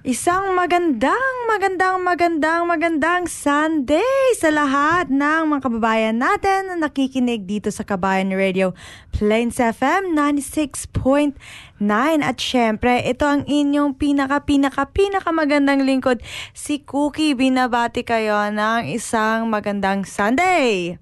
Isang magandang, magandang, magandang, magandang Sunday sa lahat ng mga kababayan natin na nakikinig dito sa Kabayan Radio Plains FM 96.9 at syempre, ito ang inyong pinaka, pinaka, pinaka magandang lingkod si Cookie. Binabati kayo ng isang magandang Sunday.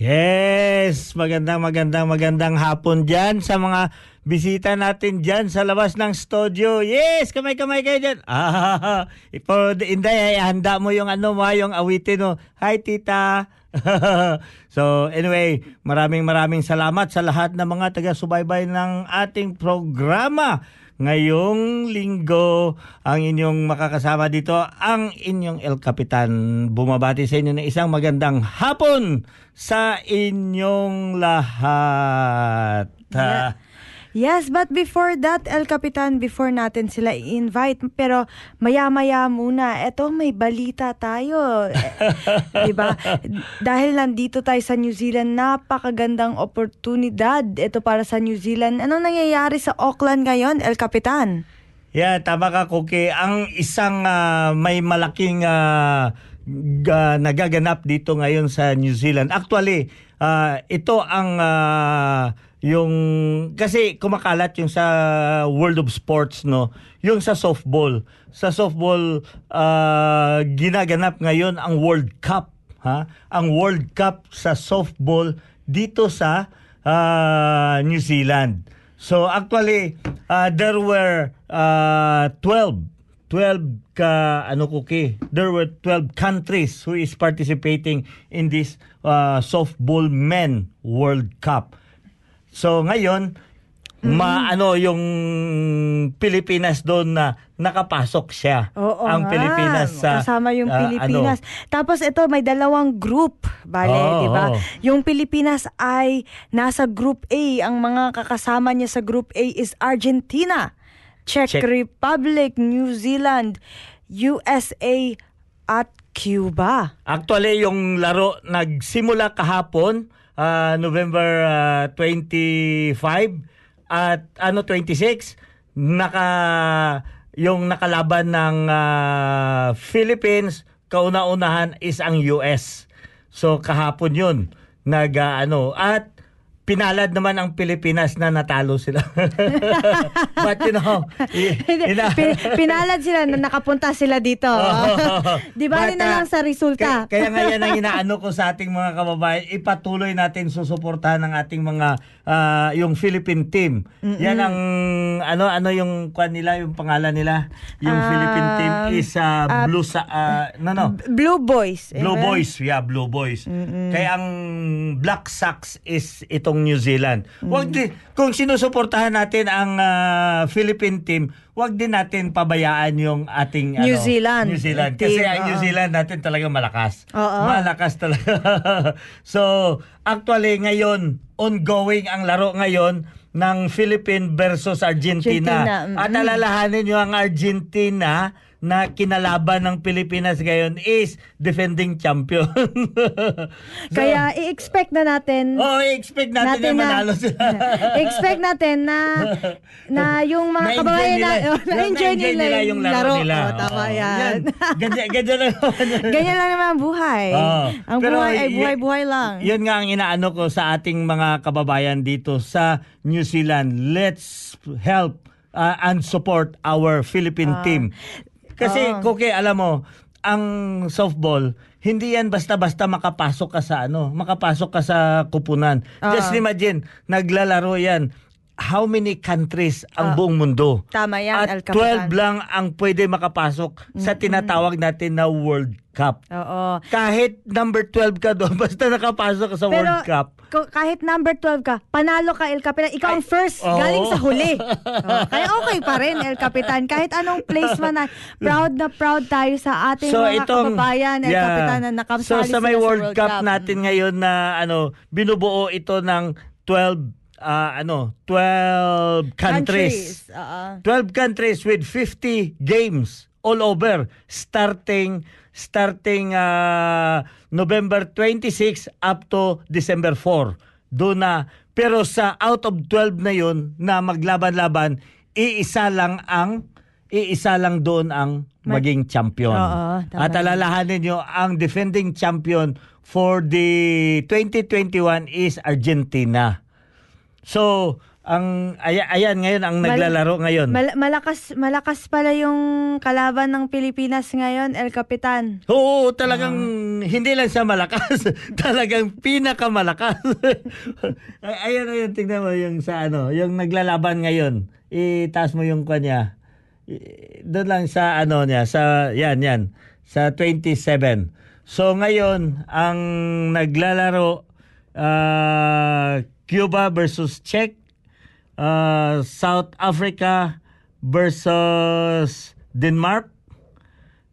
Yes, magandang magandang magandang hapon dyan sa mga bisita natin dyan sa labas ng studio. Yes, kamay-kamay kayo dyan. Ah, for the Inday, ay handa mo yung ano mo, yung awitin mo. Hi, tita. so anyway, maraming maraming salamat sa lahat ng mga taga-subaybay ng ating programa. Ngayong linggo, ang inyong makakasama dito, ang inyong El Capitan. Bumabati sa inyo ng isang magandang hapon sa inyong lahat. Yeah. Yes, but before that, El Capitan, before natin sila i-invite, pero maya-maya muna, eto may balita tayo. Eh, diba? Dahil nandito tayo sa New Zealand, napakagandang oportunidad ito para sa New Zealand. Ano nangyayari sa Auckland ngayon, El Capitan? Yeah, tama ka, Kuki. Ang isang ah, may malaking ah, ga- nagaganap dito ngayon sa New Zealand. Actually, ah, ito ang ah, yung kasi kumakalat yung sa World of Sports no? Yung sa softball. Sa softball ah, ginaganap ngayon ang World Cup ha? Ang World Cup sa softball dito sa ah, New Zealand. So actually ah, there were ah, 12 12 ka ano kuki there were 12 countries who is participating in this uh, softball men world cup so ngayon maano yung Pilipinas doon na nakapasok siya Oo ang nga. Pilipinas sa Kasama yung ah, Pilipinas. ano, Tapos ito, may dalawang group. Bale, Oo, di ba? oo. Yung Pilipinas ay nasa Group A. Ang mga kakasama niya sa Group A is Argentina, Czech, Czech. Republic, New Zealand, USA, at Cuba. Actually, yung laro nagsimula kahapon, ah, November ah, 25 at ano 26 naka yung nakalaban ng ah, Philippines kauna-unahan is ang US. So kahapon 'yun nag ah, ano at pinalad naman ang Pilipinas na natalo sila. But you know, i- ina- Pin- pinalad sila na nakapunta sila dito. Di ba na ah, lang sa resulta? Kaya, kaya nga yan ang inaano ko sa ating mga kababayan, ipatuloy natin susuportahan ng ating mga ah, yung Philippine team. Yan ang ano ano yung kwan nila, yung pangalan nila. Yung Um, Philippine team is ah, ah, Blue sa ah, no no. Blue Boys. Blue eh, Boys, yeah, Blue Boys. Kaya ang Black Sox is itong New Zealand. Wag din kung sinusuportahan natin ang ah, Philippine team, wag din natin pabayaan yung ating New ano, Zealand New Zealand team, kasi ang New oo. Zealand natin talaga malakas. Oo. Malakas talaga. so, actually ngayon ongoing ang laro ngayon ng Philippine versus Argentina. Argentina, mm-mm. At alalahanin nyo ang Argentina na kinalaban ng Pilipinas ngayon is defending champion. So, Kaya i-expect na natin oh, expect natin, na manalo sila. expect natin na na yung mga kababayan na, nila- oh, na-enjoy na-enjoy nila, yung laro. nila. Oh, tama Oo. yan. Ganyan, ganyan lang naman yan. Ganyan lang naman ang buhay. Oo. Ang Pero buhay ay buhay-buhay lang. Yun nga ang inaano ko sa ating mga kababayan dito sa New Zealand. Let's help uh, and support our Philippine Ah. team. Kasi, Koke, alam mo, ang softball, hindi yan basta-basta makapasok ka sa ano, makapasok ka sa kupunan. Ah. Just imagine, naglalaro yan. How many countries ang buong mundo? Tama yan, At Capitan. 12 lang ang pwede makapasok sa tinatawag natin na World Cup. Oo. Kahit number 12 ka doon, basta nakapasok ka sa Pero World Cup. ko- kahit number 12 ka, panalo ka El Capitan, ikaw ang Ay, first oo. galing sa huli. Oh, kaya okay pa rin El Capitan. Kahit anong place man na proud na proud tayo sa ating mga kababayan El yeah. Capitan na nakasali So sa may World, sa Cup, natin ngayon na ano, binubuo ito ng 12 ah, ano, 12 countries. Oo. 12 countries with 50 games all over starting starting ah, November 26 up to December 4. Doon na pero sa out of 12 na 'yon na maglaban-laban, iisa lang ang iisa lang doon ang maging champion. Oo, tama At alalahanin nyo, ang defending champion for the 2021 is Argentina. So, ang ay- ayan ngayon ang Mal- naglalaro ngayon. Mal- malakas malakas pala yung kalaban ng Pilipinas ngayon, El Capitan. Oo, talagang hindi lang siya malakas, talagang pinakamalakas. Ay, ayan ayun, tingnan mo yung sa ano, yung naglalaban ngayon. Itaas mo yung kanya. Doon lang sa ano niya, sa yan yan, sa 27. So ngayon ang naglalaro ah, Cuba versus Czech, ah, South Africa versus Denmark,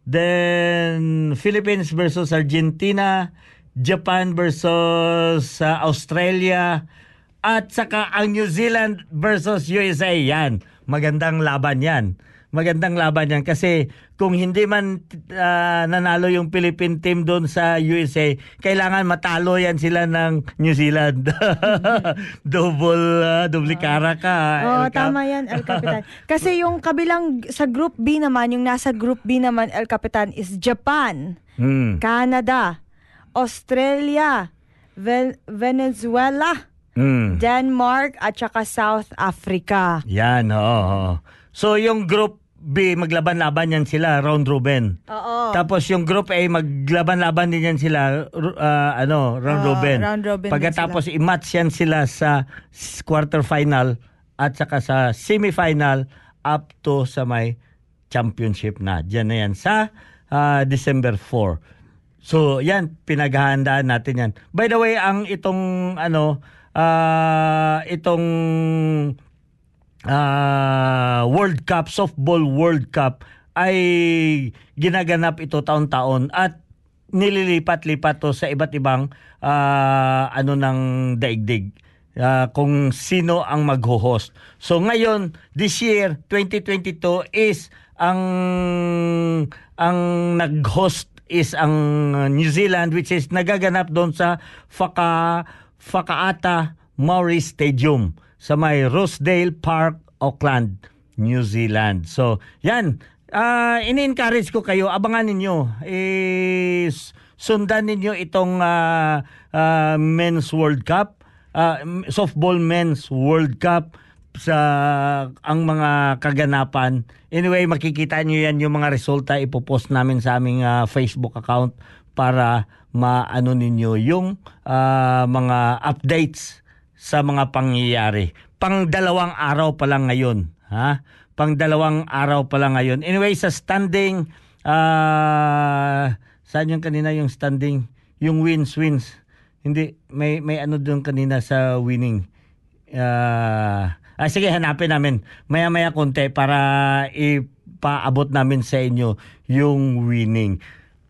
Then Philippines versus Argentina, Japan versus uh, Australia, at saka ang New Zealand versus USA. Yan, magandang laban yan. Magandang laban yan kasi kung hindi man uh, nanalo yung Philippine team doon sa USA, kailangan matalo yan sila ng New Zealand. double, uh, double cara ka. Oo, Cap. tama yan, El Capitan. Kasi yung kabilang sa Group B naman, yung nasa Group B naman, El Capitan, is Japan, Hmm. Canada, Australia, Ven- Venezuela, Hmm. Denmark, at saka South Africa. Yan, oo. oo. So yung group B, maglaban-laban yan sila, round robin. Oo. Tapos yung group A, maglaban-laban din yan sila, ah, ano, round Oo, robin. round robin din Pagkatapos i-match yan sila sa s- quarterfinal at saka sa semifinal up to sa may championship na. Diyan na yan sa ah, December 4. So, yan, pinaghahandaan natin yan. By the way, ang itong, ano, ah, itong ah, World Cup, Softball World Cup ay ginaganap ito taon-taon at nililipat-lipat to sa iba't ibang ah, ano ng daigdig ah, kung sino ang magho-host. So ngayon, this year 2022 is ang ang nag-host is ang New Zealand which is nagaganap doon sa Whaka, Whakaata Maori Stadium sa may Rosedale Park, Auckland, New Zealand. So, yan. Uh, ini-encourage ko kayo, abangan ninyo. Is sundan ninyo itong uh, uh, Men's World Cup, uh, Softball Men's World Cup sa ang mga kaganapan. Anyway, makikita nyo yan yung mga resulta ipopost namin sa aming uh, Facebook account para maano ninyo yung uh, mga updates sa mga pangyayari. Pang dalawang araw pa lang ngayon, ha? Pang dalawang araw pa lang ngayon. Anyway, sa standing uh, saan yung kanina yung standing, yung wins wins. Hindi may may ano doon kanina sa winning. Uh, ah, sige, hanapin namin. Maya-maya konti para ipaabot namin sa inyo yung winning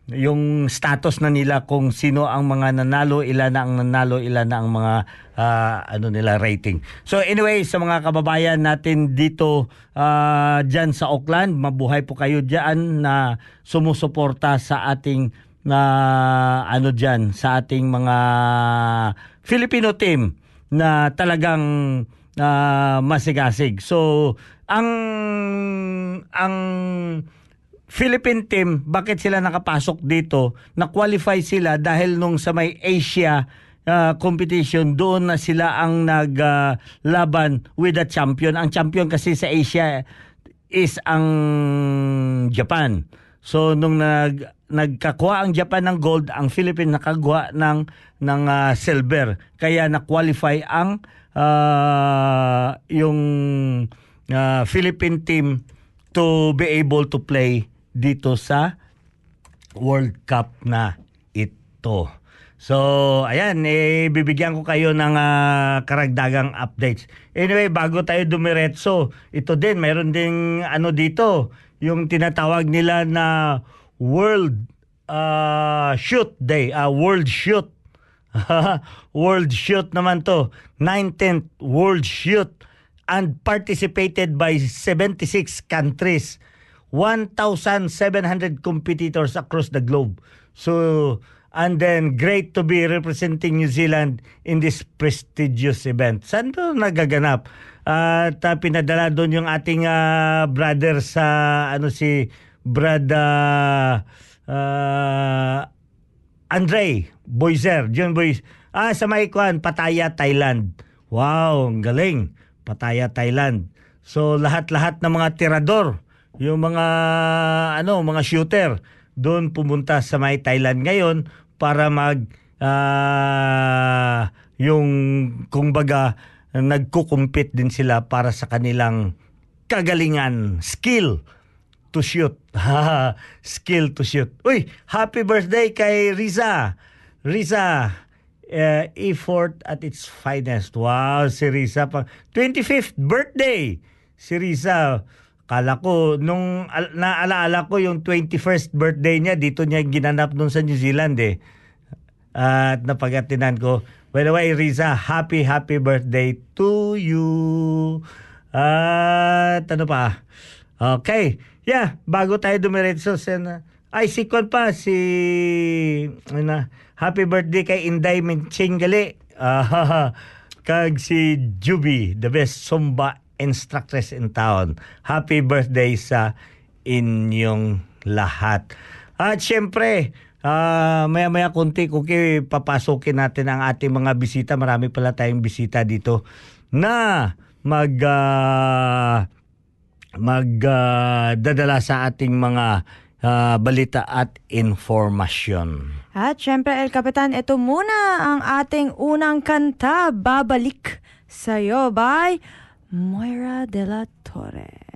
yung status na nila kung sino ang mga nanalo, ilan na ang nanalo, ilan na ang mga uh, ano nila rating. So anyway, sa mga kababayan natin dito uh, diyan sa Auckland, mabuhay po kayo diyan na sumusuporta sa ating na uh, ano diyan sa ating mga Filipino team na talagang uh, masigasig. So ang ang Philippine team, bakit sila nakapasok dito? Na-qualify sila dahil nung sa may Asia uh, competition, doon na sila ang naglaban uh, with the champion. Ang champion kasi sa Asia is ang Japan. So nung nag nagkakuha ang Japan ng gold, ang Philippines nakakuha ng ng uh, silver. Kaya na-qualify ang uh, yung uh, Philippine team to be able to play dito sa World Cup na ito. So, ayan, eh, bibigyan ko kayo ng uh, karagdagang updates. Anyway, bago tayo dumiretso, ito din, mayroon ding ano dito, yung tinatawag nila na World uh, Shoot Day, uh, World Shoot. World Shoot naman to. 19th World Shoot and participated by 76 countries. 1,700 competitors across the globe. So, and then great to be representing New Zealand in this prestigious event. Saan to nagaganap? At uh, pinadala doon yung ating uh, brother sa ano si Brad uh, uh, Andre Boyzer, John Boyz. Ah, sa Maikwan, Pataya, Thailand. Wow, ang galing. Pataya, Thailand. So lahat-lahat ng mga tirador yung mga ano, mga shooter doon pumunta sa may Thailand ngayon para mag uh, yung kumbaga nagkukumpit din sila para sa kanilang kagalingan, skill to shoot. skill to shoot. Uy, happy birthday kay Riza. Riza, uh, effort at its finest. Wow, si Riza pa. 25th birthday. Si Riza, Kala ko, nung al- naalaala ko yung 21st birthday niya, dito niya ginanap nung sa New Zealand eh. At napagatinan ko, by the way, Riza, happy, happy birthday to you. At ano pa? Okay. Yeah, bago tayo dumiretso sa... Ay, si Kon pa, si... Ano, happy birthday kay Inday Minchingali. Uh, kag si Juby, the best Zumba instructors in town. Happy birthday sa inyong lahat. At syempre, uh, maya-maya kunti kuki papasukin natin ang ating mga bisita. Marami pala tayong bisita dito na mag uh, mag uh, dadala sa ating mga uh, balita at informasyon. At syempre, El Capitan, ito muna ang ating unang kanta, Babalik sa'yo by Moira de la Torre.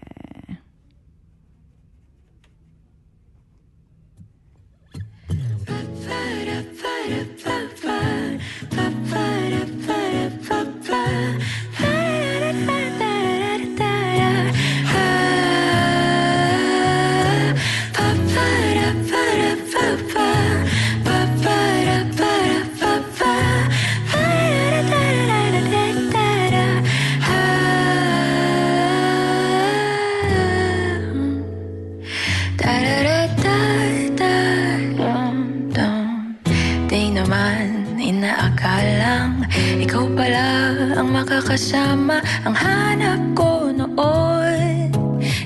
Makakasama Ang hanap ko noon.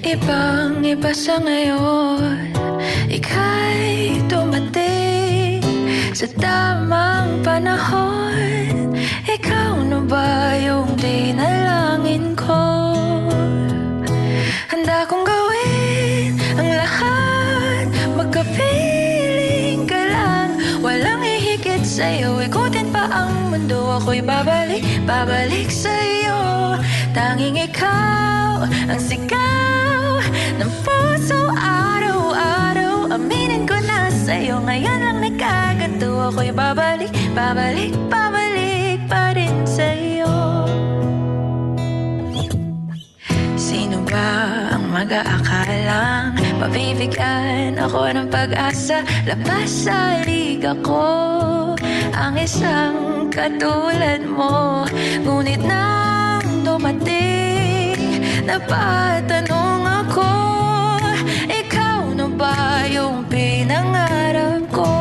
Ibang iba sa ngayon. Ika'y dumating Sa tamang panahon. Ikaw na ba yung dinalangin ko? Handa kong gawin ang lahat. Magkapiling ka lang. Walang ihigit sa'yo. Ikutin pa ang mundo Ako'y babalik, babalik sa'yo. Tanging ikaw ang sigaw Ng puso. Araw-araw Aminin ko na sa'yo. Ngayon lang nagkaganto Ako'y babalik, babalik, babalik pa rin sa'yo. Sino ba ang mag-aakalang Mabibigyan ako ng pag-asa. Labas sa liga ko Ang isang katulad mo. Ngunit nang dumating Napatanong ako Ikaw na ba yung pinangarap ko?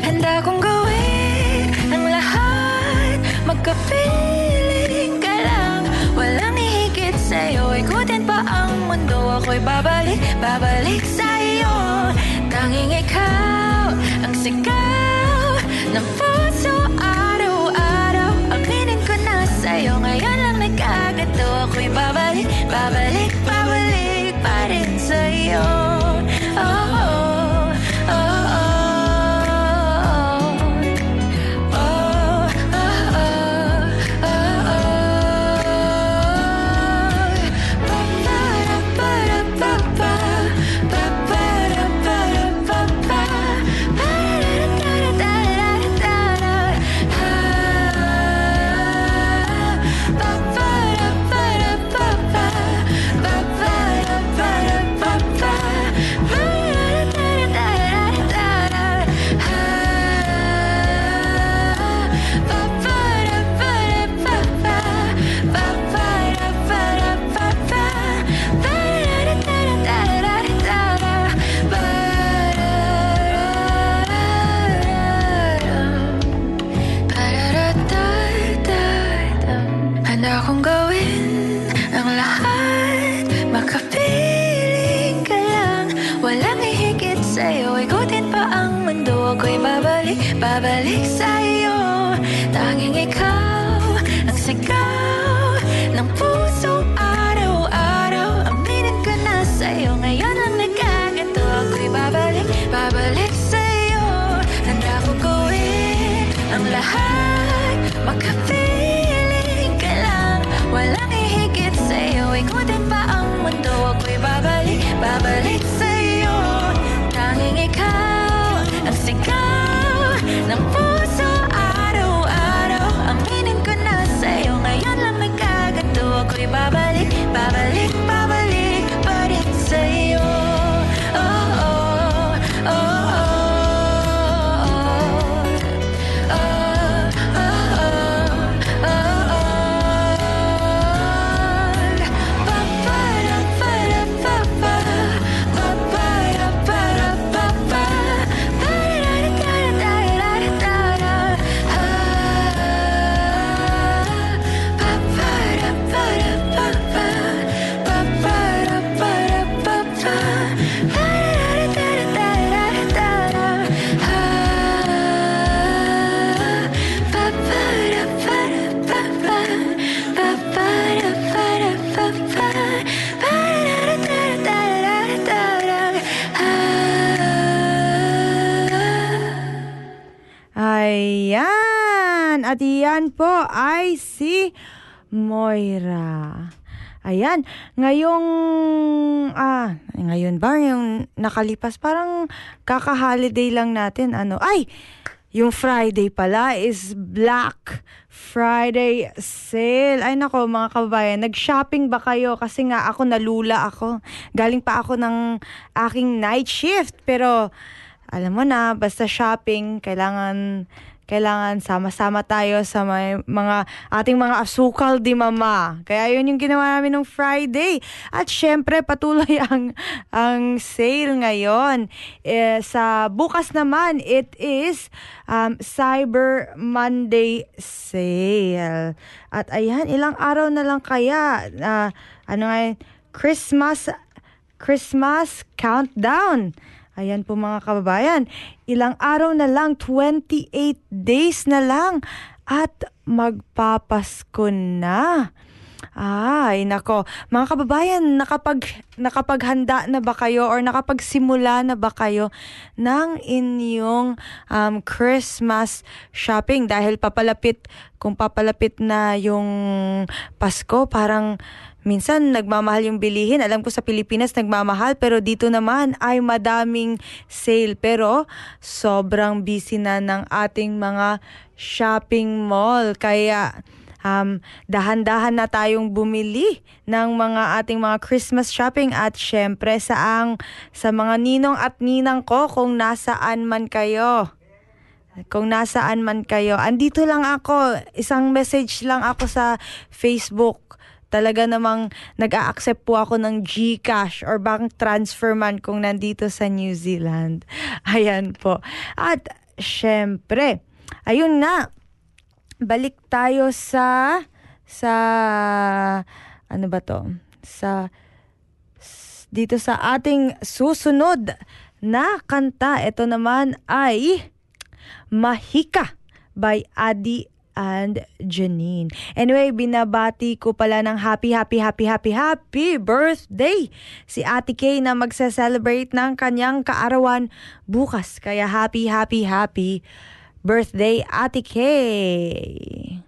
Handa kong gawin ang lahat. Magkapiling ka lang. Walang ihigit sa'yo. Ikutin pa ang mundo. Ako'y babalik, babalik sa'yo. Tanging ikaw ang sigaw Ng puso araw-araw. Aminin ko na sa'yo Ngayon lang nagkagato. Ako'y babalik, babalik, babalik pa rin sa'yo Moira. Ayan. Ngayong, ah, ngayon ba? Yung nakalipas, parang kaka-holiday lang natin. Ano? Ay! Yung Friday pala is Black Friday sale. Ay nako mga kababayan, nag-shopping ba kayo? Kasi nga ako nalula ako. Galing pa ako ng aking night shift. Pero alam mo na, basta shopping, kailangan kailangan sama-sama tayo sa may, mga ating mga asukal di mama. Kaya yun yung ginawa namin nung Friday. At syempre patuloy ang ang sale ngayon. Eh, sa bukas naman it is um, Cyber Monday sale. At ayan, ilang araw na lang kaya uh, ano nga? Christmas Christmas countdown. Ayan po mga kababayan, ilang araw na lang, 28 days na lang at magpapasko na. Ay, nako. Mga kababayan, nakapag, nakapaghanda na ba kayo or nakapagsimula na ba kayo ng inyong um, Christmas shopping? Dahil papalapit, kung papalapit na yung Pasko, parang Minsan nagmamahal yung bilihin. Alam ko sa Pilipinas nagmamahal pero dito naman ay madaming sale. Pero sobrang busy na ng ating mga shopping mall. Kaya um, dahan-dahan na tayong bumili ng mga ating mga Christmas shopping at syempre sa ang sa mga ninong at ninang ko kung nasaan man kayo. Kung nasaan man kayo, andito lang ako. Isang message lang ako sa Facebook talaga namang nag-a-accept po ako ng GCash or bank transfer man kung nandito sa New Zealand. Ayan po. At syempre, ayun na. Balik tayo sa sa ano ba to? Sa dito sa ating susunod na kanta. Ito naman ay Mahika by Adi and Janine. Anyway, binabati ko pala ng happy, happy, happy, happy, happy birthday si Ate Kay na magsa-celebrate ng kanyang kaarawan bukas. Kaya happy, happy, happy birthday Ate Kay.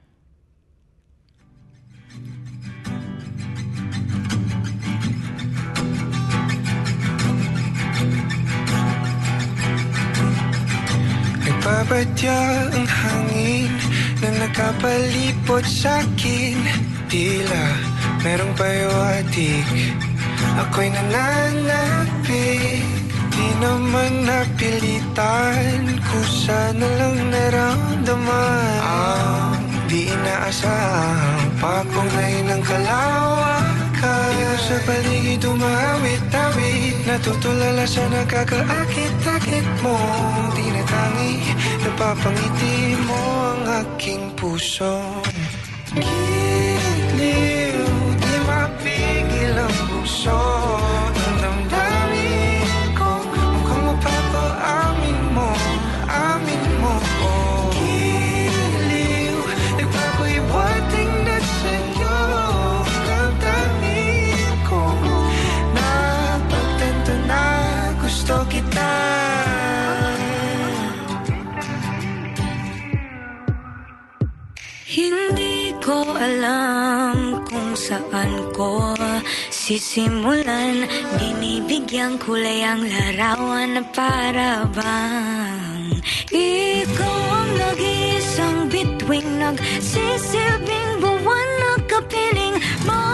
Nagbabadya ang hangin na nakapalipot sa'kin. Tila merong payawatik Ako'y nananapik Di naman napilitan Kusa na lang naramdaman. Ang di inaasahang Papunay ng kalawakan Ikaw sa paligid umawit-awit. Natutulala sa nakakaakit-akit mo. Di natangi Napapangiti mo ang aking puso. Giliw Di mapigil ang puso ko alam kung saan ko sisimulan. Binibigyan kulay ang larawan na para bang Ikaw ang nag-iisang bituing Nagsisilbing buwan na kapiling mo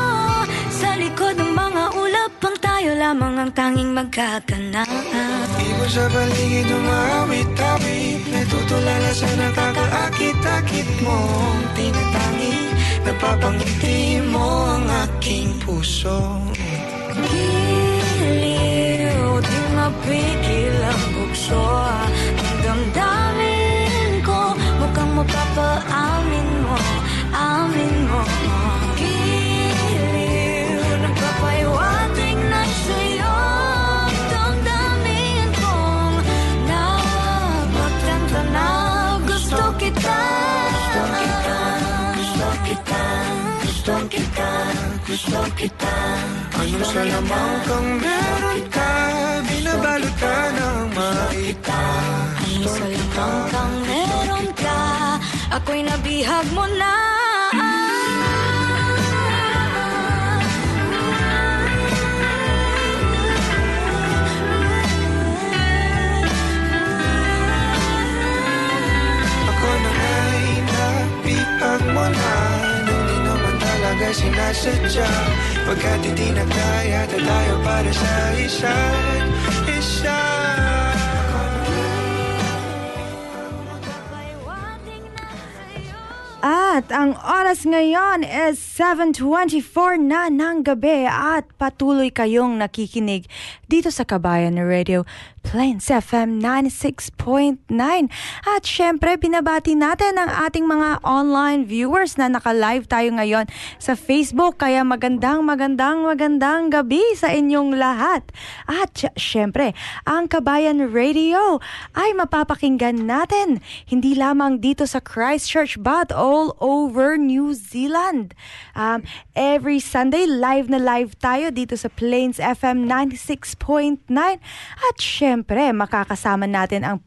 likod ng mga ulap ang tayo lamang ang tanging magkakanaan Ibo sa paligid umawit-awit Natutulala sa nakakaakit-akit mo. Tinatangi, napapangiti mo ang aking puso. Giliw, di mapigil ang bukso kita Anong sa lamang kang meron ka. Binabalot ka ng maita Ano sa lamang kang meron ka. Ako'y nabihag mo na talaga sinasadya Pagkat hindi na kaya tayo para sa isa't isa. At ang oras ngayon is 7.24 na ng gabi at patuloy kayong nakikinig dito sa Kabayan Radio Plains FM 96.9. At syempre, binabati natin ang ating mga online viewers na naka-live tayo ngayon sa Facebook. Kaya magandang, magandang, magandang gabi sa inyong lahat. At sy- syempre, ang Kabayan Radio ay mapapakinggan natin hindi lamang dito sa Christchurch but all over New Zealand. Um, every Sunday, live na live tayo dito sa Plains FM 96.9. At syempre, makakasama natin ang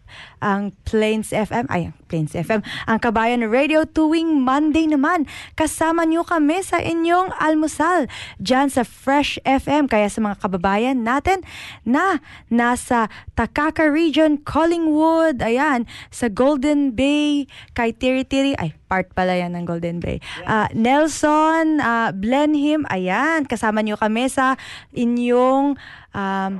ang Plains FM, ay, Plains FM, ang Kabayan Radio tuwing Monday naman. Kasama niyo kami sa inyong almusal dyan sa Fresh FM. Kaya sa mga kababayan natin na nasa Takaka Region, Collingwood, ayan, sa Golden Bay, kay Tiri Tiri, ay, part pala yan ng Golden Bay. Ah, Nelson, uh, Blenheim, ayan, kasama niyo kami sa inyong um,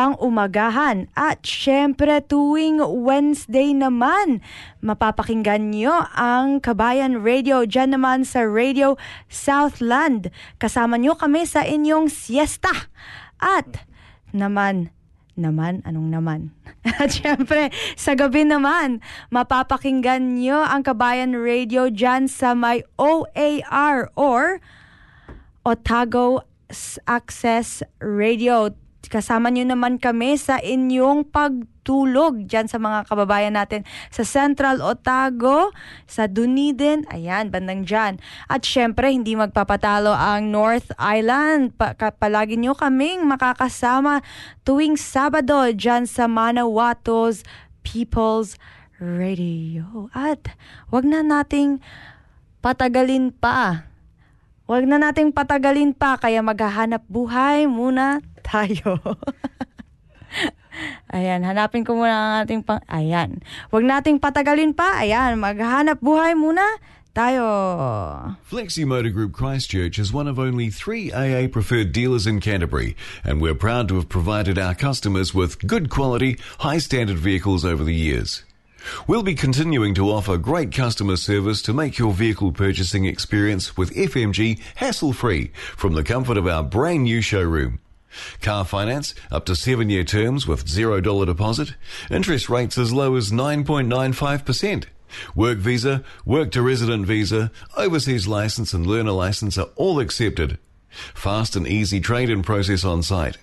pang-umagahan. At syempre tuwing Wednesday naman, mapapakinggan nyo ang Kabayan Radio dyan naman sa Radio Southland. Kasama nyo kami sa inyong siesta. At naman, naman, anong naman? At syempre, sa gabi naman, mapapakinggan nyo ang Kabayan Radio dyan sa may OAR or Otago Access Radio. Kasama nyo naman kami sa inyong pagtulog dyan sa mga kababayan natin sa Central Otago, sa Dunedin, ayan, bandang dyan. At syempre, hindi magpapatalo ang North Island. Pa- palagi nyo kaming makakasama tuwing Sabado dyan sa Manawato's People's Radio. At wag na nating patagalin pa. Huwag na nating patagalin pa kaya maghahanap buhay muna tayo. Ayan, hanapin ko muna ang ating pang... Ayan. Huwag nating patagalin pa. Ayan, maghahanap buhay muna tayo. Flexi Motor Group Christchurch is one of only three AA preferred dealers in Canterbury, and we're proud to have provided our customers with good quality, high standard vehicles over the years. We'll be continuing to offer great customer service to make your vehicle purchasing experience with FMG hassle free from the comfort of our brand new showroom. Car finance up to seven year terms with $0 deposit, interest rates as low as 9.95%. Work visa, work to resident visa, overseas license and learner license are all accepted. Fast and easy trade in process on site.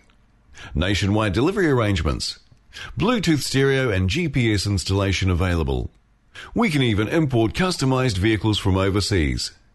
Nationwide delivery arrangements. Bluetooth stereo and GPS installation available. We can even import customized vehicles from overseas.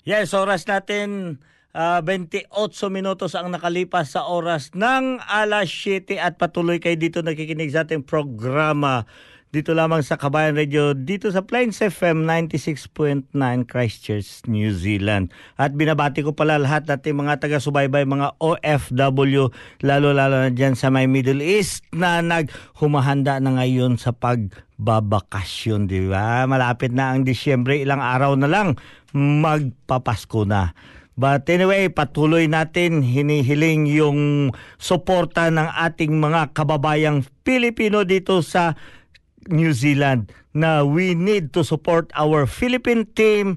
Yes, oras natin ah, 28 minutos ang nakalipas sa oras ng alas 7 at patuloy kayo dito nakikinig sa ating programa dito lamang sa Kabayan Radio dito sa Plains FM 96.9 Christchurch, New Zealand. At binabati ko pala lahat nating mga taga-subaybay, mga OFW, lalo-lalo na dyan sa may Middle East na naghumahanda na ngayon sa pagbabakasyon, di ba? Malapit na ang Disyembre, ilang araw na lang, magpapasko na. But anyway, patuloy natin hinihiling yung suporta ng ating mga kababayang Pilipino dito sa New Zealand na we need to support our Philippine team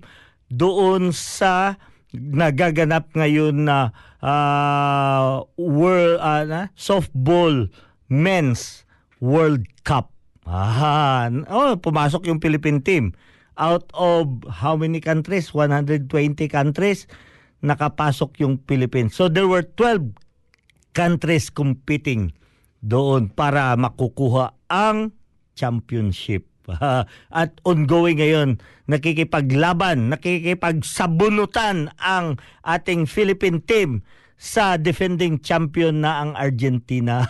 doon sa nagaganap ngayon na uh, world uh, na, softball men's World Cup. Ah, oh, pumasok yung Philippine team. Out of how many countries? 120 countries nakapasok yung Philippines. So there were 12 countries competing doon para makukuha ang championship. At ongoing ngayon, nakikipaglaban, nakikipagsabunutan ang ating Philippine team sa defending champion na ang Argentina.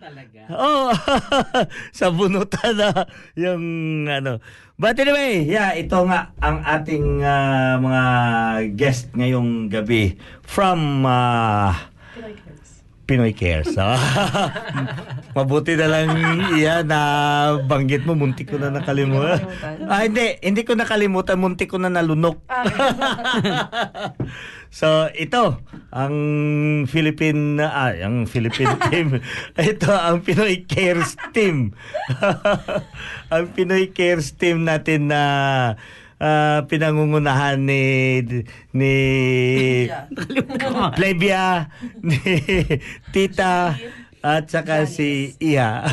talaga. Oh, sa bunutan na yung ano. But anyway, yeah, ito nga ang ating ah, mga guest ngayong gabi from ah, Pinoy Cares. Ah. Mabuti na lang iya na banggit mo, muntik ko na nakalimutan. Ah, hindi, hindi ko nakalimutan, muntik ko na nalunok. so, ito, ang Philippine, ah, ang Philippine team. ito, ang Pinoy Cares team. ang Pinoy Cares team natin na ah, pinangungunahan ni ni Plebia, ni Tita, at saka si Iha.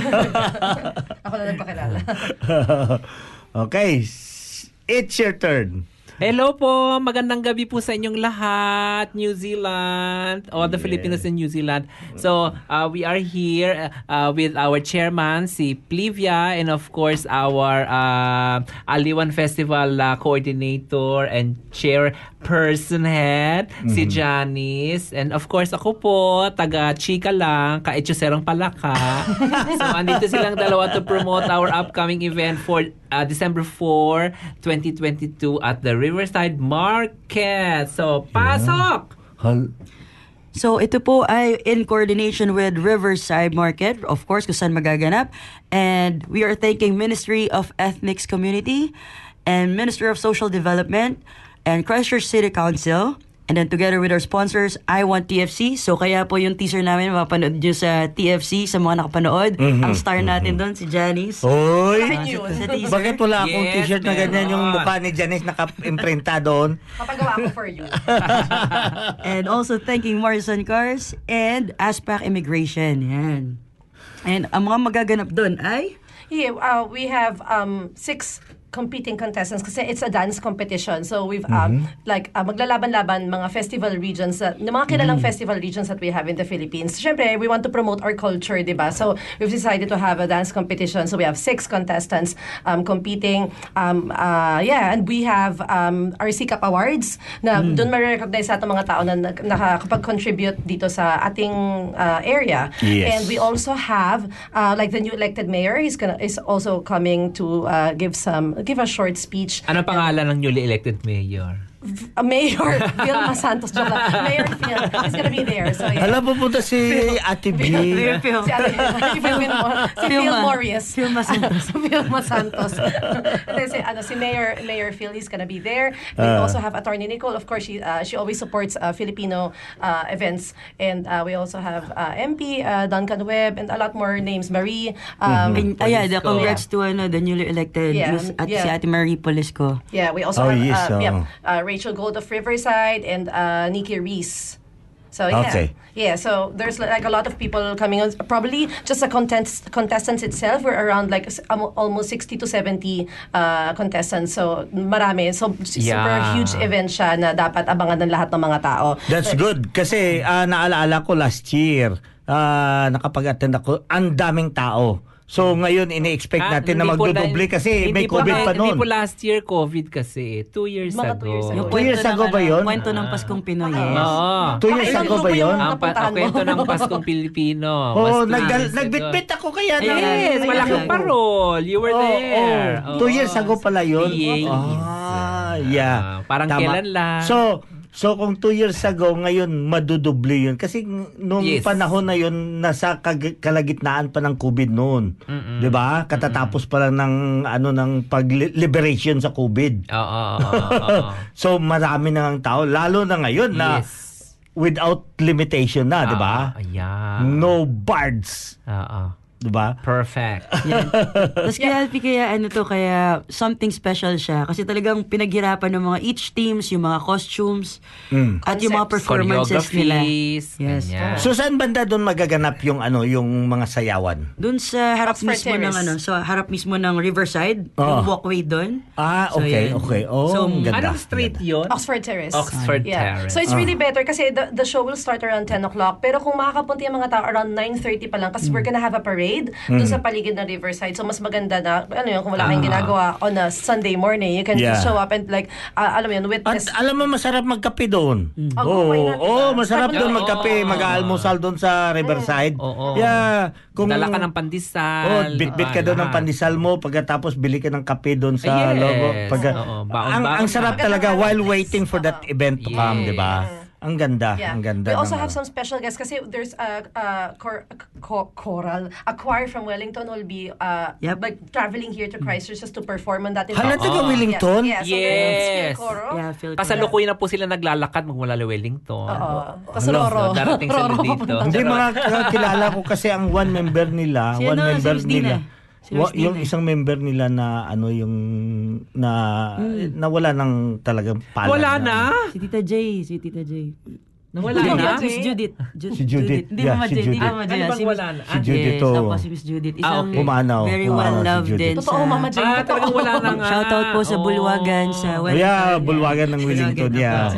Ako na nagpakilala. okay, it's your turn. Hello po, magandang gabi po sa inyong lahat, New Zealand, all the Yeah. Filipinos in New Zealand. So, uh, we are here uh, with our chairman, si Plivia, and of course, our uh, Aliwan Festival uh, coordinator and chairperson head, si Janice. And of course, ako po, taga Chika lang, ka-Echoserong Palaka. so, andito silang dalawa to promote our upcoming event for uh, December 4, 2022 at the Riverside Market. So, pasok! Hal- So ito po ay in coordination with Riverside Market, of course, kung saan magaganap. And we are thanking Ministry of Ethnics Community and Ministry of Social Development and Christchurch City Council. And then together with our sponsors, I Want TFC. So kaya po yung teaser namin, mapanood nyo sa TFC, sa mga nakapanood. Ang star natin doon, si Janice. Oy! Sa. Bakit wala akong Yes, t-shirt na ganyan yung mukha ni Janice naka-imprinta doon? Papagawa ko for you. and also thanking Morrison Cars and Aspac Immigration. Yan. And ang mga magaganap doon ay... Yeah, uh, we have um, six competing contestants kasi it's a dance competition. So we've um, like uh, maglalaban-laban mga festival regions, uh, ng mga kilalang festival regions that we have in the Philippines. Siyempre, we want to promote our culture, di ba? So we've decided to have a dance competition. So we have six contestants um, competing. Um, uh, yeah, and we have um, our SICAP Awards na doon ma-recognize natin mga tao na nakakapag-contribute dito sa ating uh, area. Yes. And we also have uh, like the new elected mayor he's gonna is also coming to uh, give some give a short speech Ano pangalan ng newly elected mayor? Uh, mayor Vilma Santos joke lang. mayor Phil is gonna be there so yeah Alam, pupunta si Ate B. Phil. si, Ate, si Phil, Mo- si Phil Philma. Morris Philma Santos. si Philma Santos and then si, ano, si Mayor Mayor Phil is gonna be there we Ah. also have Attorney Nicole of course she uh, she always supports uh, Filipino uh, events and uh, we also have uh, MP uh, Duncan Webb and a lot more names Marie um, And, ayan, the Polisco. congrats to ano, the newly elected Yeah, Miss- at yeah. si Ate Marie Polisco. Yeah, we also Oh, have yes, uh, oh. yeah, uh, Rachel Gold of Riverside and uh, Nikki Reese. So yeah, Okay. yeah. So there's like a lot of people coming on. Probably just the contest contestants itself. We're around like s- um, almost sixty to seventy uh, contestants. So marami. So s- super Yeah. huge event siya na dapat abangan ng lahat ng mga tao. That's But- good. Kasi ah, naalaala ko last year, ah, nakapag-attend ako, ang daming tao. So ngayon, ini-expect Ah, natin na hindi po magdudoble na- kasi hindi may po COVID na- pa Hindi noon. po last year COVID kasi. Two years Mga ago. two years ago. Yung Two years kwento ng, ago ba ano, yun? Kwento ng Paskong Pinoy, yes. Oo. Two years ago ba yun? yung- Ang, pa- Napuntahan ang mo. kwento ng Paskong Pilipino. Oh, Was two nagdal, years ago. nagbitbit ako kaya na. Yes, malaking parol. You were Oh, there. oh. Two years ago pala yun? Yes. Ah, yeah. Ah, parang kailan lang. So, so kung two years ago, ngayon madudoble yun. Kasi ng- nung Yes. panahon na yun, nasa kag- kalagitnaan pa ng COVID noon. Mm-mm. 'Di ba? Katatapos pa lang ng ano ng pag-liberation sa COVID. Oo, oo, oo, oo. So marami na ng tao lalo na ngayon na Yes. without limitation na, 'di ba? Ah, yeah. No bards, Oo. 'Di ba? Perfect. Yan. Tapos kaya, kaya ano to, kaya something special siya. Kasi talagang pinaghirapan ng mga each teams, yung mga costumes, Mm. at yung mga performances nila. Yes. ganyan. So saan banda doon magaganap yung ano, yung mga sayawan? Doon sa harap Oxford mismo ng ano, sa harap mismo ng Riverside, Oo. yung walkway doon. Ah, So, okay, yan. okay. Oh, So, ang ganda. Anong street Ganda. yun? Oxford Terrace. Oxford Yeah. Terrace. So it's really better kasi the, the show will start around 10 o'clock. Pero kung makakapunta yung mga tao around 9.30 pa lang kasi we're gonna have a parade. Parade dun sa paligid ng Riverside. So mas maganda na, ano yun, kung wala kayong ginagawa on a Sunday morning, you can Ah. Yeah. show up and like, uh, alam mo yun, At witness. alam mo, masarap magkape doon. Oh, Oo, why not, oh, diba? masarap Sarap doon doon. magkape, Oo. mag-aalmusal doon sa Riverside. Oo. Yeah, kung Dala ka ng pandesal. Oh, bit-bit ka diba? doon ng pandesal mo, pagkatapos bili ka ng kape doon sa Yes. logo. Pagka, Oo, baon-baon ang, ang sarap talaga while waiting for that event to come, Yes. di ba? Ang ganda, Yeah. ang ganda. We also ng have ano. some special guests kasi there's a, a, cor, co- choral, a choir from Wellington will be uh, Yep. like traveling here to Christchurch just to perform on that. Hala, taga Oo. Wellington? Sphere Yes. Coro. Yeah, feel Kasalukuyan na po sila naglalakad magmula Wellington. Oo. Tapos. Roro. So, darating sila dito. Hindi mga kilala ko kasi ang one member nila, one ano, member nila. Si wa- yung isang member nila na ano yung na Hmm. nawala ng talagang palad. Wala na? Si Tita J, si Tita J. Nawala Judith, na? Miss Judith. Ju- Si Judith. Hindi Yeah, Mama si Judith. Mama J. Ano ah, si wala na? Si Judith, Yes, oo. tapos si Miss Judith. Ah, Isang okay. Pumanaw, very well si loved Judith. din Totoo. Mama J. Ah, talagang wala na nga. Shout out po sa. Bulwagan sa Oh, Wellington. yeah, bulwagan ng Wellington, yeah.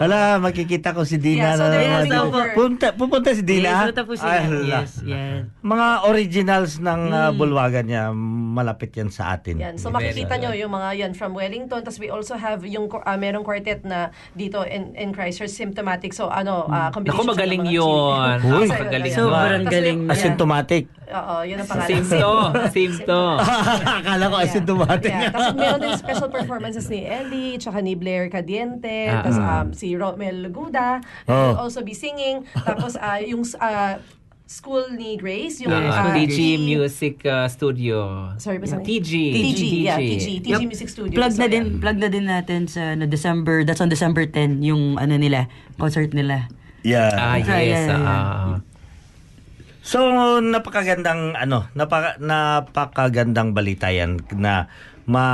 Hala, makikita ko si Yeah, Dina so na they're naman. coming over. Punta, pupunta si Dina? Yes, punta po hala. Yes, yes. Mga originals ng Hmm. uh, bulwagan niya, malapit yan sa atin. Yan. So makikita nyo yung mga yan from Wellington. Tapos we also have yung uh, merong quartet na dito in, in Christchurch, symptomatic. So ano, uh, combination siya ng magaling yun. Uy. Magaling yeah. Sobrang galing niya. Asymptomatic. Oo, yun ang pangalan. Same to. Same to. Akala ko asymptomatic. Yeah. Tapos meron din special performances ni Ellie, tsaka ni Blair Cadiente, Ah. tapos um, si Romel Guda Oh. will also be singing. Tapos uh, yung uh, school ni Grace, yung uh, Ah, TG Music uh, Studio. Sorry, basta TG. TG, yeah, TG. TG Yup. Music Studio. Plug So, na yeah. din, plug na din natin sa no, December, that's on December 10, yung ano nila, concert nila. Yeah. Ah, yes. yeah, yeah. ah. So, napakagandang ano, napaka, napakagandang balita yan na ma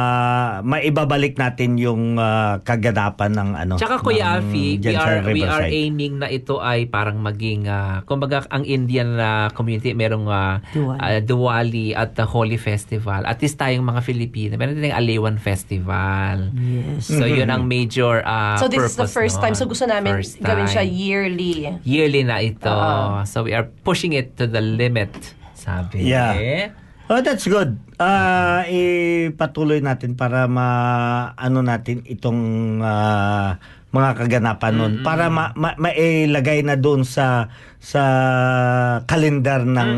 maibabalik natin yung ah, kaganapan ng ano. Tsaka Kuya ng Alfie, we are, we are aiming na ito ay parang maging, ah, kumbaga ang Indian na community, merong uh, Diwali. Diwali at the Holy Festival. At least tayong mga Filipino, meron din Aliwan Festival. Yes. So yun ang major uh, So this is the first time. nun. So gusto namin gawin siya time. yearly. Yearly na ito. Oo. So we are pushing it to the limit, sabi. Yeah. Oh, that's good. Ah, ipatuloy natin para ma ano natin itong ah, mga kaganapan nun para ma, ma, mailagay na doon sa sa kalendar ng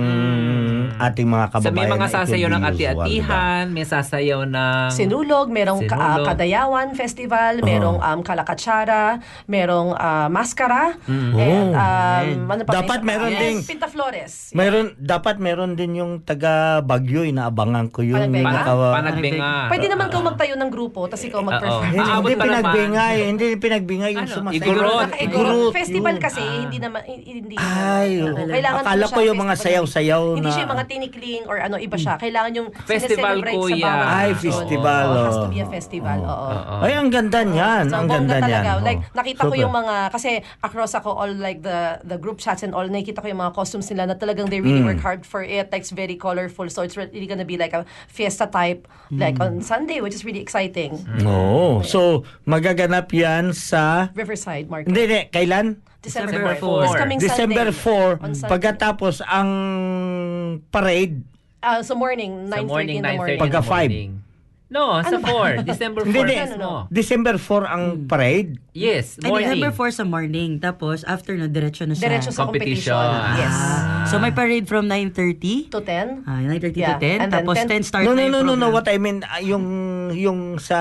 ating mga So kababayan. may mga sasayaw ng usual, ati-atihan, may sasayaw ng... Sinulog, merong ka- ah, Sinulog. Kadayawan Festival, merong um, Kalakatsara, merong ah, Maskara, and um, ano pa Mm. Dapat may meron Yes, ding- Pinta Flores. Meron dapat meron din yung taga Bagyo inaabangan ko yung Panagbenga? nakawa- Panagbenga. Pwede naman kau magtayo ng grupo, tapos ikaw mag-perform. Oo. Hindi, hindi pinagbingay, hindi pinagbingay yung Ano? sumasayaw. Igurot. Festival kasi, hindi naman, hindi. Ay, Oo. oo. Kailangan Akala ko yung mga festival. sayaw-sayaw Hindi na- siya yung mga tinikling or ano, iba siya. Kailangan yung Festival, sineselebrate kuya. sa bawat Ay, region. festival, Oo, has to oh. be a festival, oo. Oo. Ay, ang ganda niyan. So, ang bongga ganda niyan. talaga. oh. Like, nakita ko Super. yung mga, kasi across ako all like the the group chats and all, nakita ko yung mga costumes nila na talagang they really Mm. work hard for it. Like, it's very colorful. So, it's really gonna be like a fiesta type, like on Sunday, which is really exciting. Oo. So, magaganap yan sa... Riverside Market. Hindi, hindi. Kailan? December December 4. This coming December Sunday. 4. On Sunday. Pagkatapos, ang parade, Ah, so morning, 9.30 Sa morning, in the 9.30 morning. Pagka five. morning. No, sa 4. December 4 Hindi, hindi. mismo. December 4 ang parade. Yes, Ay, morning. December 4 sa morning, tapos after na, diretso na siya. Diretso sa competition. Competition. Yes. So may parade from 9.30. To 10. Ah, 9.30 Yeah. to 10. And Tapos 10 10 start No, na no, no, no, no. What I mean, ah, yung, yung sa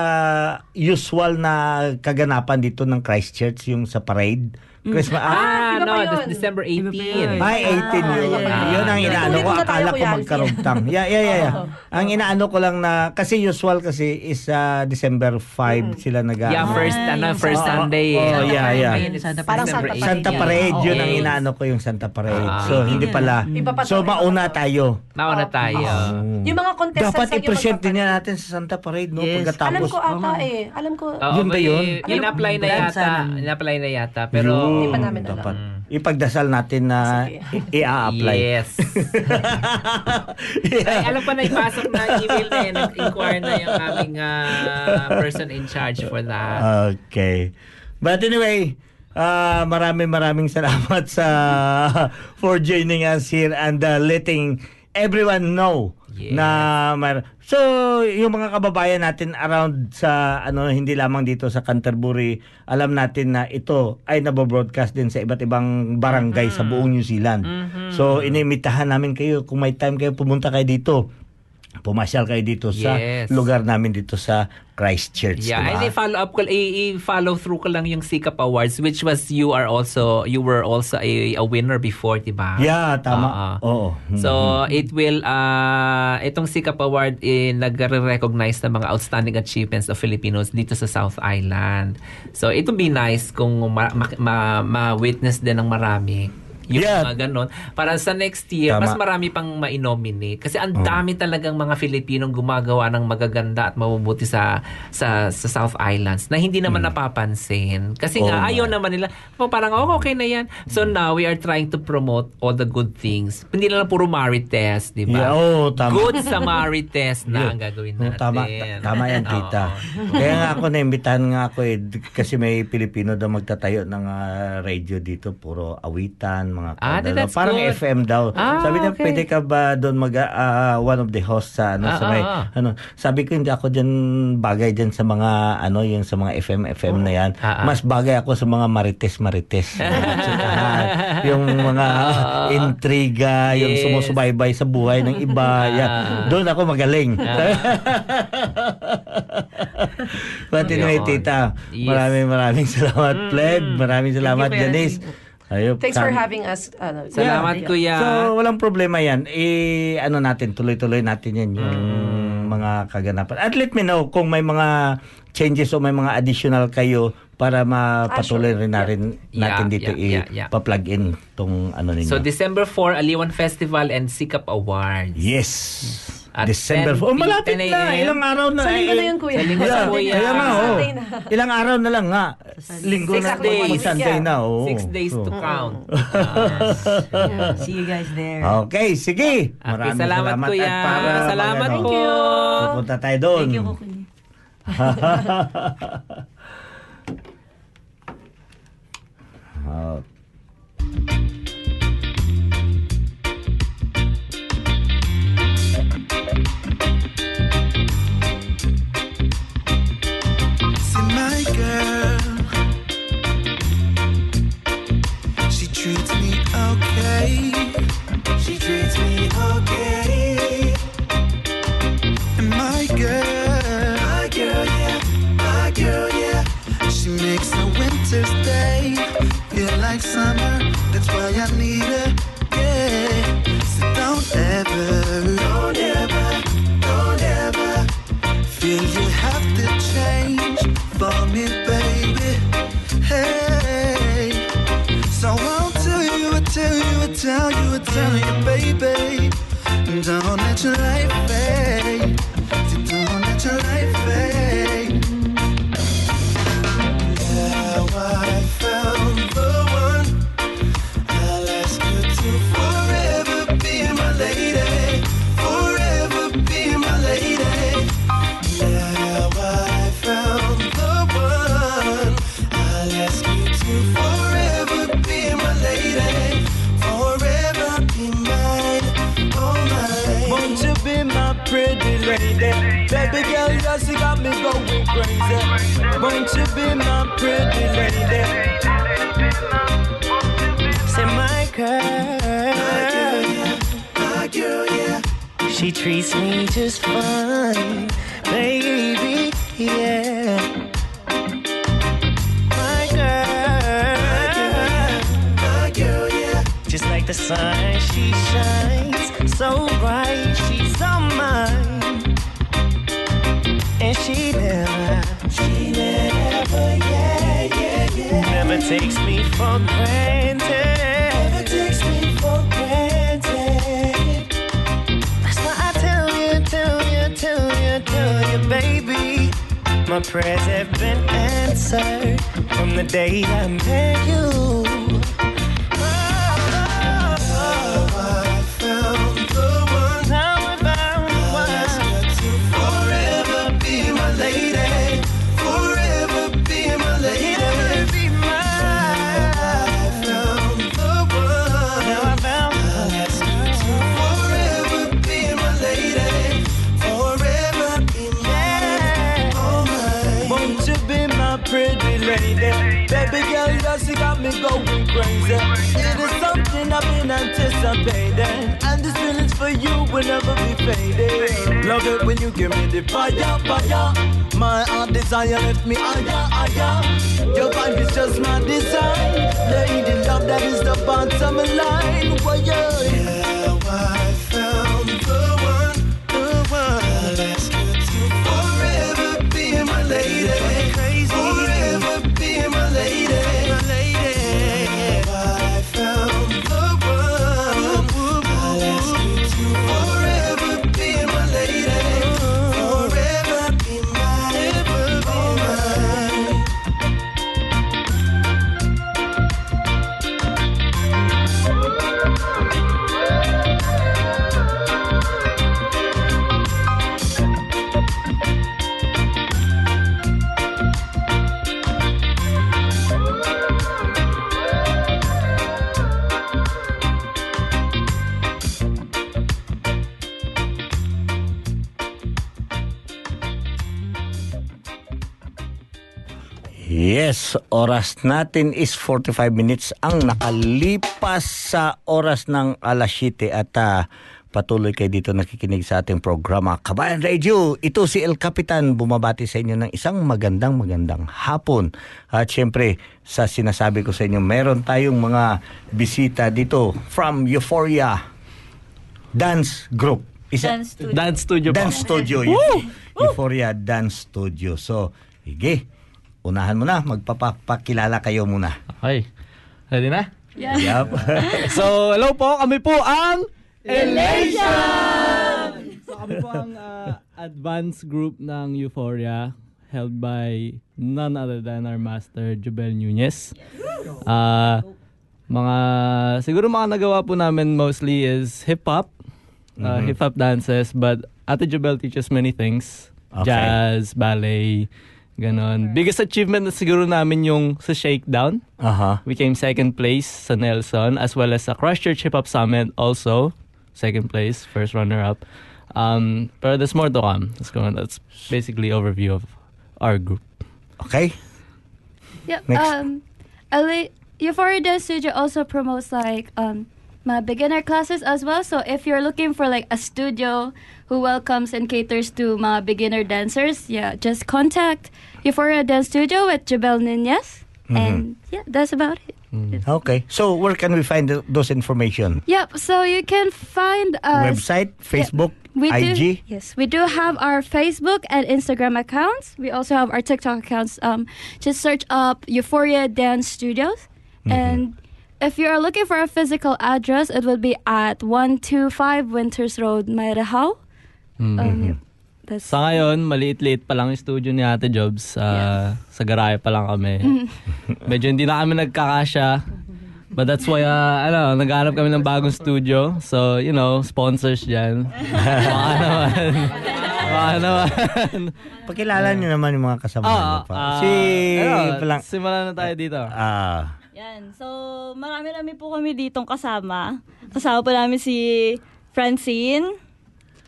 usual na kaganapan dito ng Christchurch, yung sa parade. Christmas, ah, Ah, no, yun. this December Iba pa 18. yun. Ay, 18 yun. Ah, yeah, yeah. Yun ang Yeah. inaano ko. Akala ko magkarugtang. Yeah, yeah, yeah. yeah. Ang inaano ko lang na, kasi usual kasi is uh, December 5 sila nag Yeah, first, ano, first Sunday. eh. yeah, yeah. Santa Parang Santa 18. Santa Parade, yun ang inaano ko yung Santa Parade. Ah. so, hindi pala. So, mauna tayo. Mauna tayo. Yung mga contestants Dapat i-present din natin sa Santa Parade, no? Pagkatapos. Alam ko ata eh. Alam ko. Yun ba yun? In-apply na yata. In-apply na yata. Pero, Hindi pa namin alam. dapat. Ipagdasal natin na i-apply. Yes. Ay, alam ko na ipasok na email na eh. Nag-inquire na yung aming ah, person in charge for that. Okay. But anyway, uh, maraming maraming salamat sa for joining us here and uh, letting everyone know Yes. na mar- so yung mga kababayan natin around sa ano hindi lamang dito sa Canterbury alam natin na ito ay nabo-broadcast din sa iba't ibang barangay sa buong New Zealand. So inimitahan namin kayo kung may time kayo pumunta kayo dito pumasyal kayo dito sa Yes. lugar namin dito sa Christchurch Yeah, diba? and i-follow up ko, i- i-follow through ko lang yung Sikap Awards which was you are also you were also a, a winner before, 'di ba? yeah tama Oo. oo So it will uh itong Sikap Award eh, nagre-recognize ng mga outstanding achievements of Filipinos dito sa South Island. So it would be nice kung ma- ma- ma- ma-witness din ng marami yung Yeah. mga ganon. Para sa next year, Tama. mas marami pang ma-nominate. Kasi ang dami talagang mga Filipinong gumagawa ng magaganda at mabubuti sa sa sa South Islands na hindi naman napapansin. Kasi nga, Hmm. Ayaw nga. naman nila. "Oh, Parang, oh, okay na yan. So now, we are trying to promote all the good things. Hindi lang puro Marites, di ba? Yeah, oo, tama. Good Samarites na Yeah. ang gagawin Oo, natin. tama, ta- tama yan, tita. Kaya nga ako naimbitahan nga ako eh, kasi may Pilipino daw magtatayo ng ah, radio dito, puro awitan, mga Ah, kadala. that's Parang good. FM daw. Ah, sabi niya, okay. pwede ka ba doon mag, ah, one of the hosts sa, ano, Ah, sa may, ah, ah. ano, sabi ko hindi ako dyan bagay dyan sa mga, ano, yung sa mga FM, FM na yan. Ah, ah. Mas bagay ako sa mga marites, marites. Yung mga intriga, yung Yes. sumusubaybay sa buhay ng iba. Yan. Doon ako magaling. But anyway, tita, Yes. maraming maraming salamat, Pleb. Maraming salamat. Janice. Ayop, Thanks for having us. Ano, Salamat, kuya. So, walang problema yan. Eh, ano natin, tuloy-tuloy natin yan, yung mga kaganapan. At let me know kung may mga changes o may mga additional kayo para mapatuloy Ah, rin natin, natin Yeah, dito yeah, yeah, yeah. i-plug in tong ano ninyo. So December 4, Aliwan Festival and Sikap Awards. yes. At December 10 4. Oh, malapit 10 na. a.m. Ilang araw na. Sa linggo eh. na yun, kuya. Sa linggo na, kuya. Kaya nga, oh. Sunday na. Ilang araw na lang nga. Linggo Six na. days. Mag-Sunday na. Oh. Six days to Oh. count. See you guys there. Okay, sige. Okay, Maraming salamat, salamat. kuya. At para Salamat mag- po. ano, Pupunta tayo doon. Thank you, Kukuni. Oh. I need Won't you be my pretty lady? Say my girl, My girl, yeah. she treats me just fine, takes me for granted. Never takes me for granted. That's why I tell you, tell you, tell you, tell you, baby. My prayers have been answered from the day I met you. Anticipating, and this feeling's for you will never be fading. Love it when you give me the fire, fire. My heart desire left me higher, higher. Your vibe is just my design. Lady love, that is the bottom line. Why, yeah. Yes, oras natin is 45 minutes ang nakalipas sa oras ng alas 7 at ah, patuloy kayo dito nakikinig sa ating programa Kabayan Radio. Ito si El Capitan bumabati sa inyo ng isang magandang magandang hapon. At syempre, sa sinasabi ko sa inyo, meron tayong mga bisita dito from Euphoria Dance Group. Isa, Dance studio. Dance Studio. Dance Studio. Eu- Euphoria Dance Studio. So, sige, unahan mo na. Magpapakilala kayo muna. Okay. Ready na? Yeah. Yup. so, hello po. Kami po ang Elation! So, kami po ang uh, advanced group ng Euphoria held by none other than our master, Jubel Nunez. Uh, mga, siguro mga nagawa po namin mostly is hip-hop, uh, Mhm. hip-hop dances, but Ate Jubel teaches many things. Okay. Jazz, ballet, ganon. Biggest achievement na siguro namin yung sa Shakedown. Aha. We came second place sa Nelson as well as sa Christchurch Hip Hop Summit also second place, first runner up. Um, pero there's more to come. Let's go on. That's basically overview of our group. Okay. Yep. Next. Um, LA, Euphoria Dance Studio also promotes like um, my beginner classes as well. So if you're looking for like a studio who welcomes and caters to my beginner dancers, yeah, just contact Euphoria Dance Studio with Jabel Nunez. And yeah, that's about it. Okay. So, where can we find th- those information? Yep. So you can find us Website, Facebook, We IG? do, yes, we do have our Facebook and Instagram accounts. We also have our TikTok accounts. Um, just search up Euphoria Dance Studios, and if you are looking for a physical address, it will be at one two five Winters Road, Mairahau. Um, that's Sa ngayon, maliit-liit pa lang yung studio ni Ate Jobs. Uh, Sa garahe pa lang kami. Medyo hindi na kami nagkakasya. But that's why, uh, ano, naghanap kami ng bagong studio. So, you know, sponsors dyan. Baka naman. Baka naman. Pakilala niyo naman yung mga kasama niyo Ah, pa. ah, si... ano, palang, simulan na tayo dito. ah, Yan. So, marami-rami po kami ditong kasama. Kasama po namin si Francine.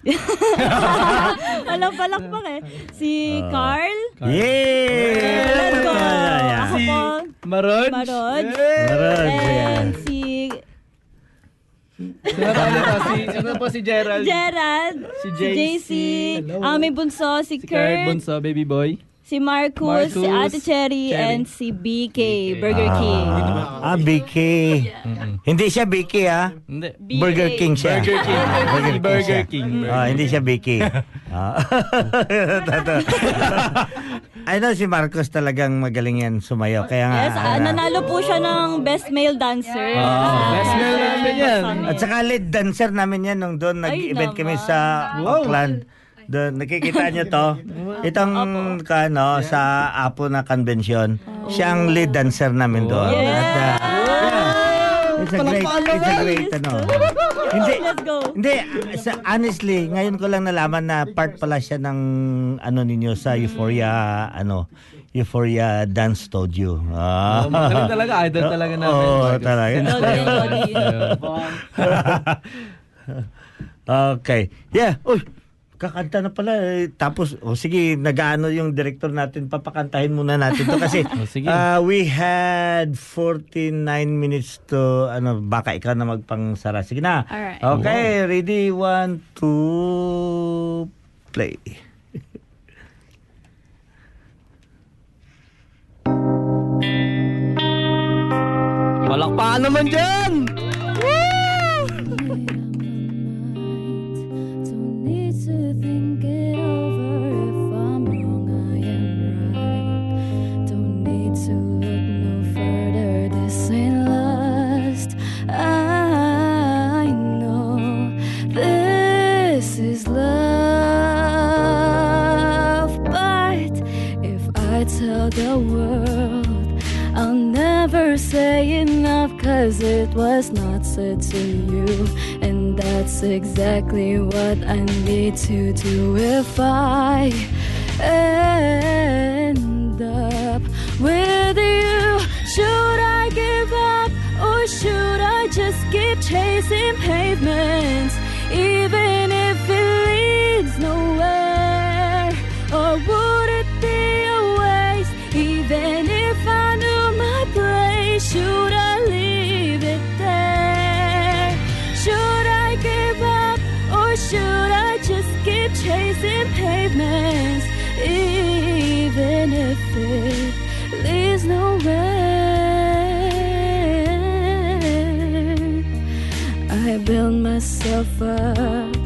Walang palakpak eh. Si Ah. Carl. Yay! Let's go. Ako Si po. Marod. Marod. Marod, And si Sino pa? Si, sino po si Gerald? Gerald. Si Si JC. Hello. Aming bunso, si Si Kurt Kurt. Bunso, baby boy. Si Marcus, si Marcus, Ate Cherry, Cherry. and si BK, Burger King. Ah, BK. Hindi siya BK ah. Hindi. Burger King siya. Burger King. Ah, Burger King. Burger. King. Ah, hindi siya BK. Ah. I know si Marcos talagang magaling yan sumayaw. Kaya nga. Yes, ah, ano, nanalo po siya ng Best Male Dancer. Ah. Best male namin yan. At saka lead dancer namin yan nung doon nag-event kami sa Auckland. Doon, nakikita nyo to. Itong kano, sa Apo na convention. Siya ang lead dancer namin doon. At, uh, yeah. It's a great, it's a great, ano. Hindi, Let's go. hindi, uh, sa, honestly, ngayon ko lang nalaman na part pala siya ng, ano ninyo, sa Euphoria, ano, Euphoria Dance Studio. Ah. Oh, magaling talaga. Idol talaga namin. Oo, Marcus. talaga. Okay. Yeah. Uy, kakanta na pala. eh. Tapos, o sige, nag-ano yung director natin, papakantahin muna natin to kasi O, sige. uh, we had 49 minutes to, ano, baka ikaw na magpangsara. Sige na. Alright. Okay, ready? One, two, play. Palakpakan naman dyan! It was not said to you. And that's exactly what I need to do if I end up with you. Should I give up or should I just keep chasing pavements? Even if it leads nowhere, myself up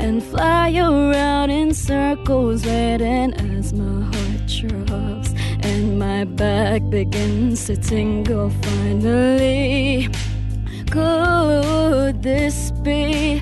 and fly around in circles waiting as my heart drops and my back begins to tingle finally. Could this be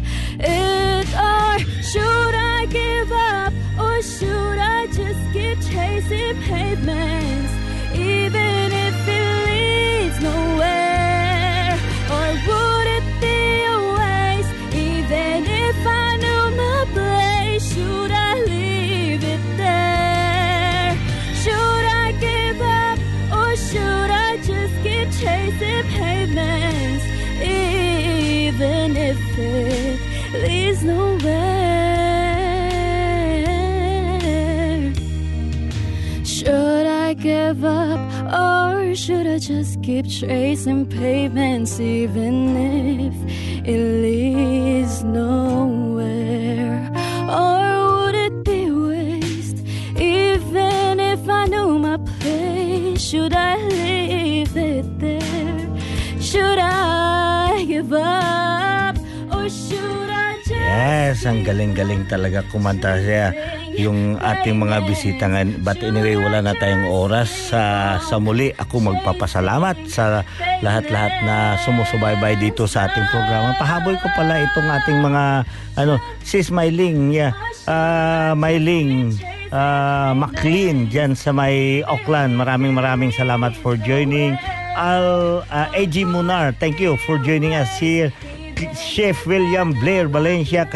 should I just keep tracing pavements even if it leads nowhere? Or would it be waste even if I knew my place? Should I leave it there? Should I give up or should I just Yes, ang galing-galing talaga kumanta siya yung ating mga bisita nga. But anyway, wala na tayong oras. Sa, sa muli, ako magpapasalamat sa lahat-lahat na sumusubaybay dito sa ating programa. Pahabol ko pala itong ating mga, ano, sis Mailing, yeah, ah, Mailing, ah, McLean, dyan sa may Auckland. Maraming maraming salamat for joining. Al, ah, AG Munar, thank you for joining us here. Chef William Blair Valencia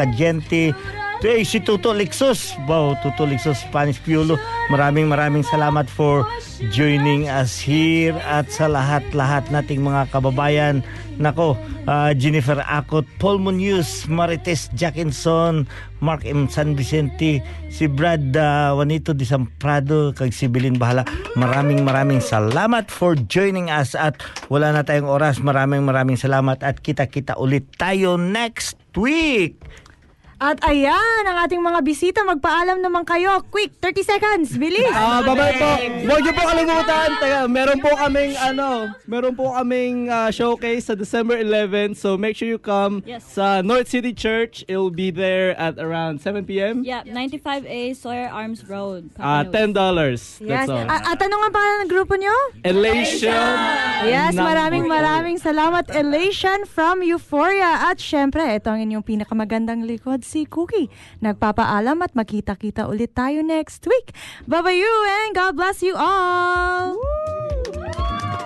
Cagente eh, si Tuto Lixos. Wow Tuto Lixos Spanish Piolo maraming maraming salamat for joining us here at sa lahat-lahat nating mga kababayan. Nako ah, Jennifer Acot Paul Munoz Marites Jackinson Mark M. San Vicente si Brad ah, Juanito de San Prado kag si Bilin Bahala. Maraming maraming salamat for joining us at wala na tayong oras. Maraming maraming salamat at kita-kita ulit tayo next week At ayan, ang ating mga bisita, magpaalam naman kayo. Quick, 30 seconds, bilis! Ah, babay po. Huwag niyo po kalimutan. Teka, meron po kaming ano, meron po kaming ah, showcase sa December 11. So make sure you come Yes. sa North City Church. It'll be there at around 7 p.m. Yeah, 95A Sawyer Arms Road. Ah, $10. That's Yes. all. A- at ano nga pangalan ng grupo nyo? Elation. Yes, ng- maraming maraming salamat. Elation from Euphoria. At syempre, ito ang inyong pinakamagandang likod, si Cookie. Nagpapaalam at makita-kita ulit tayo next week. Bye-bye you and God bless you all! Woo!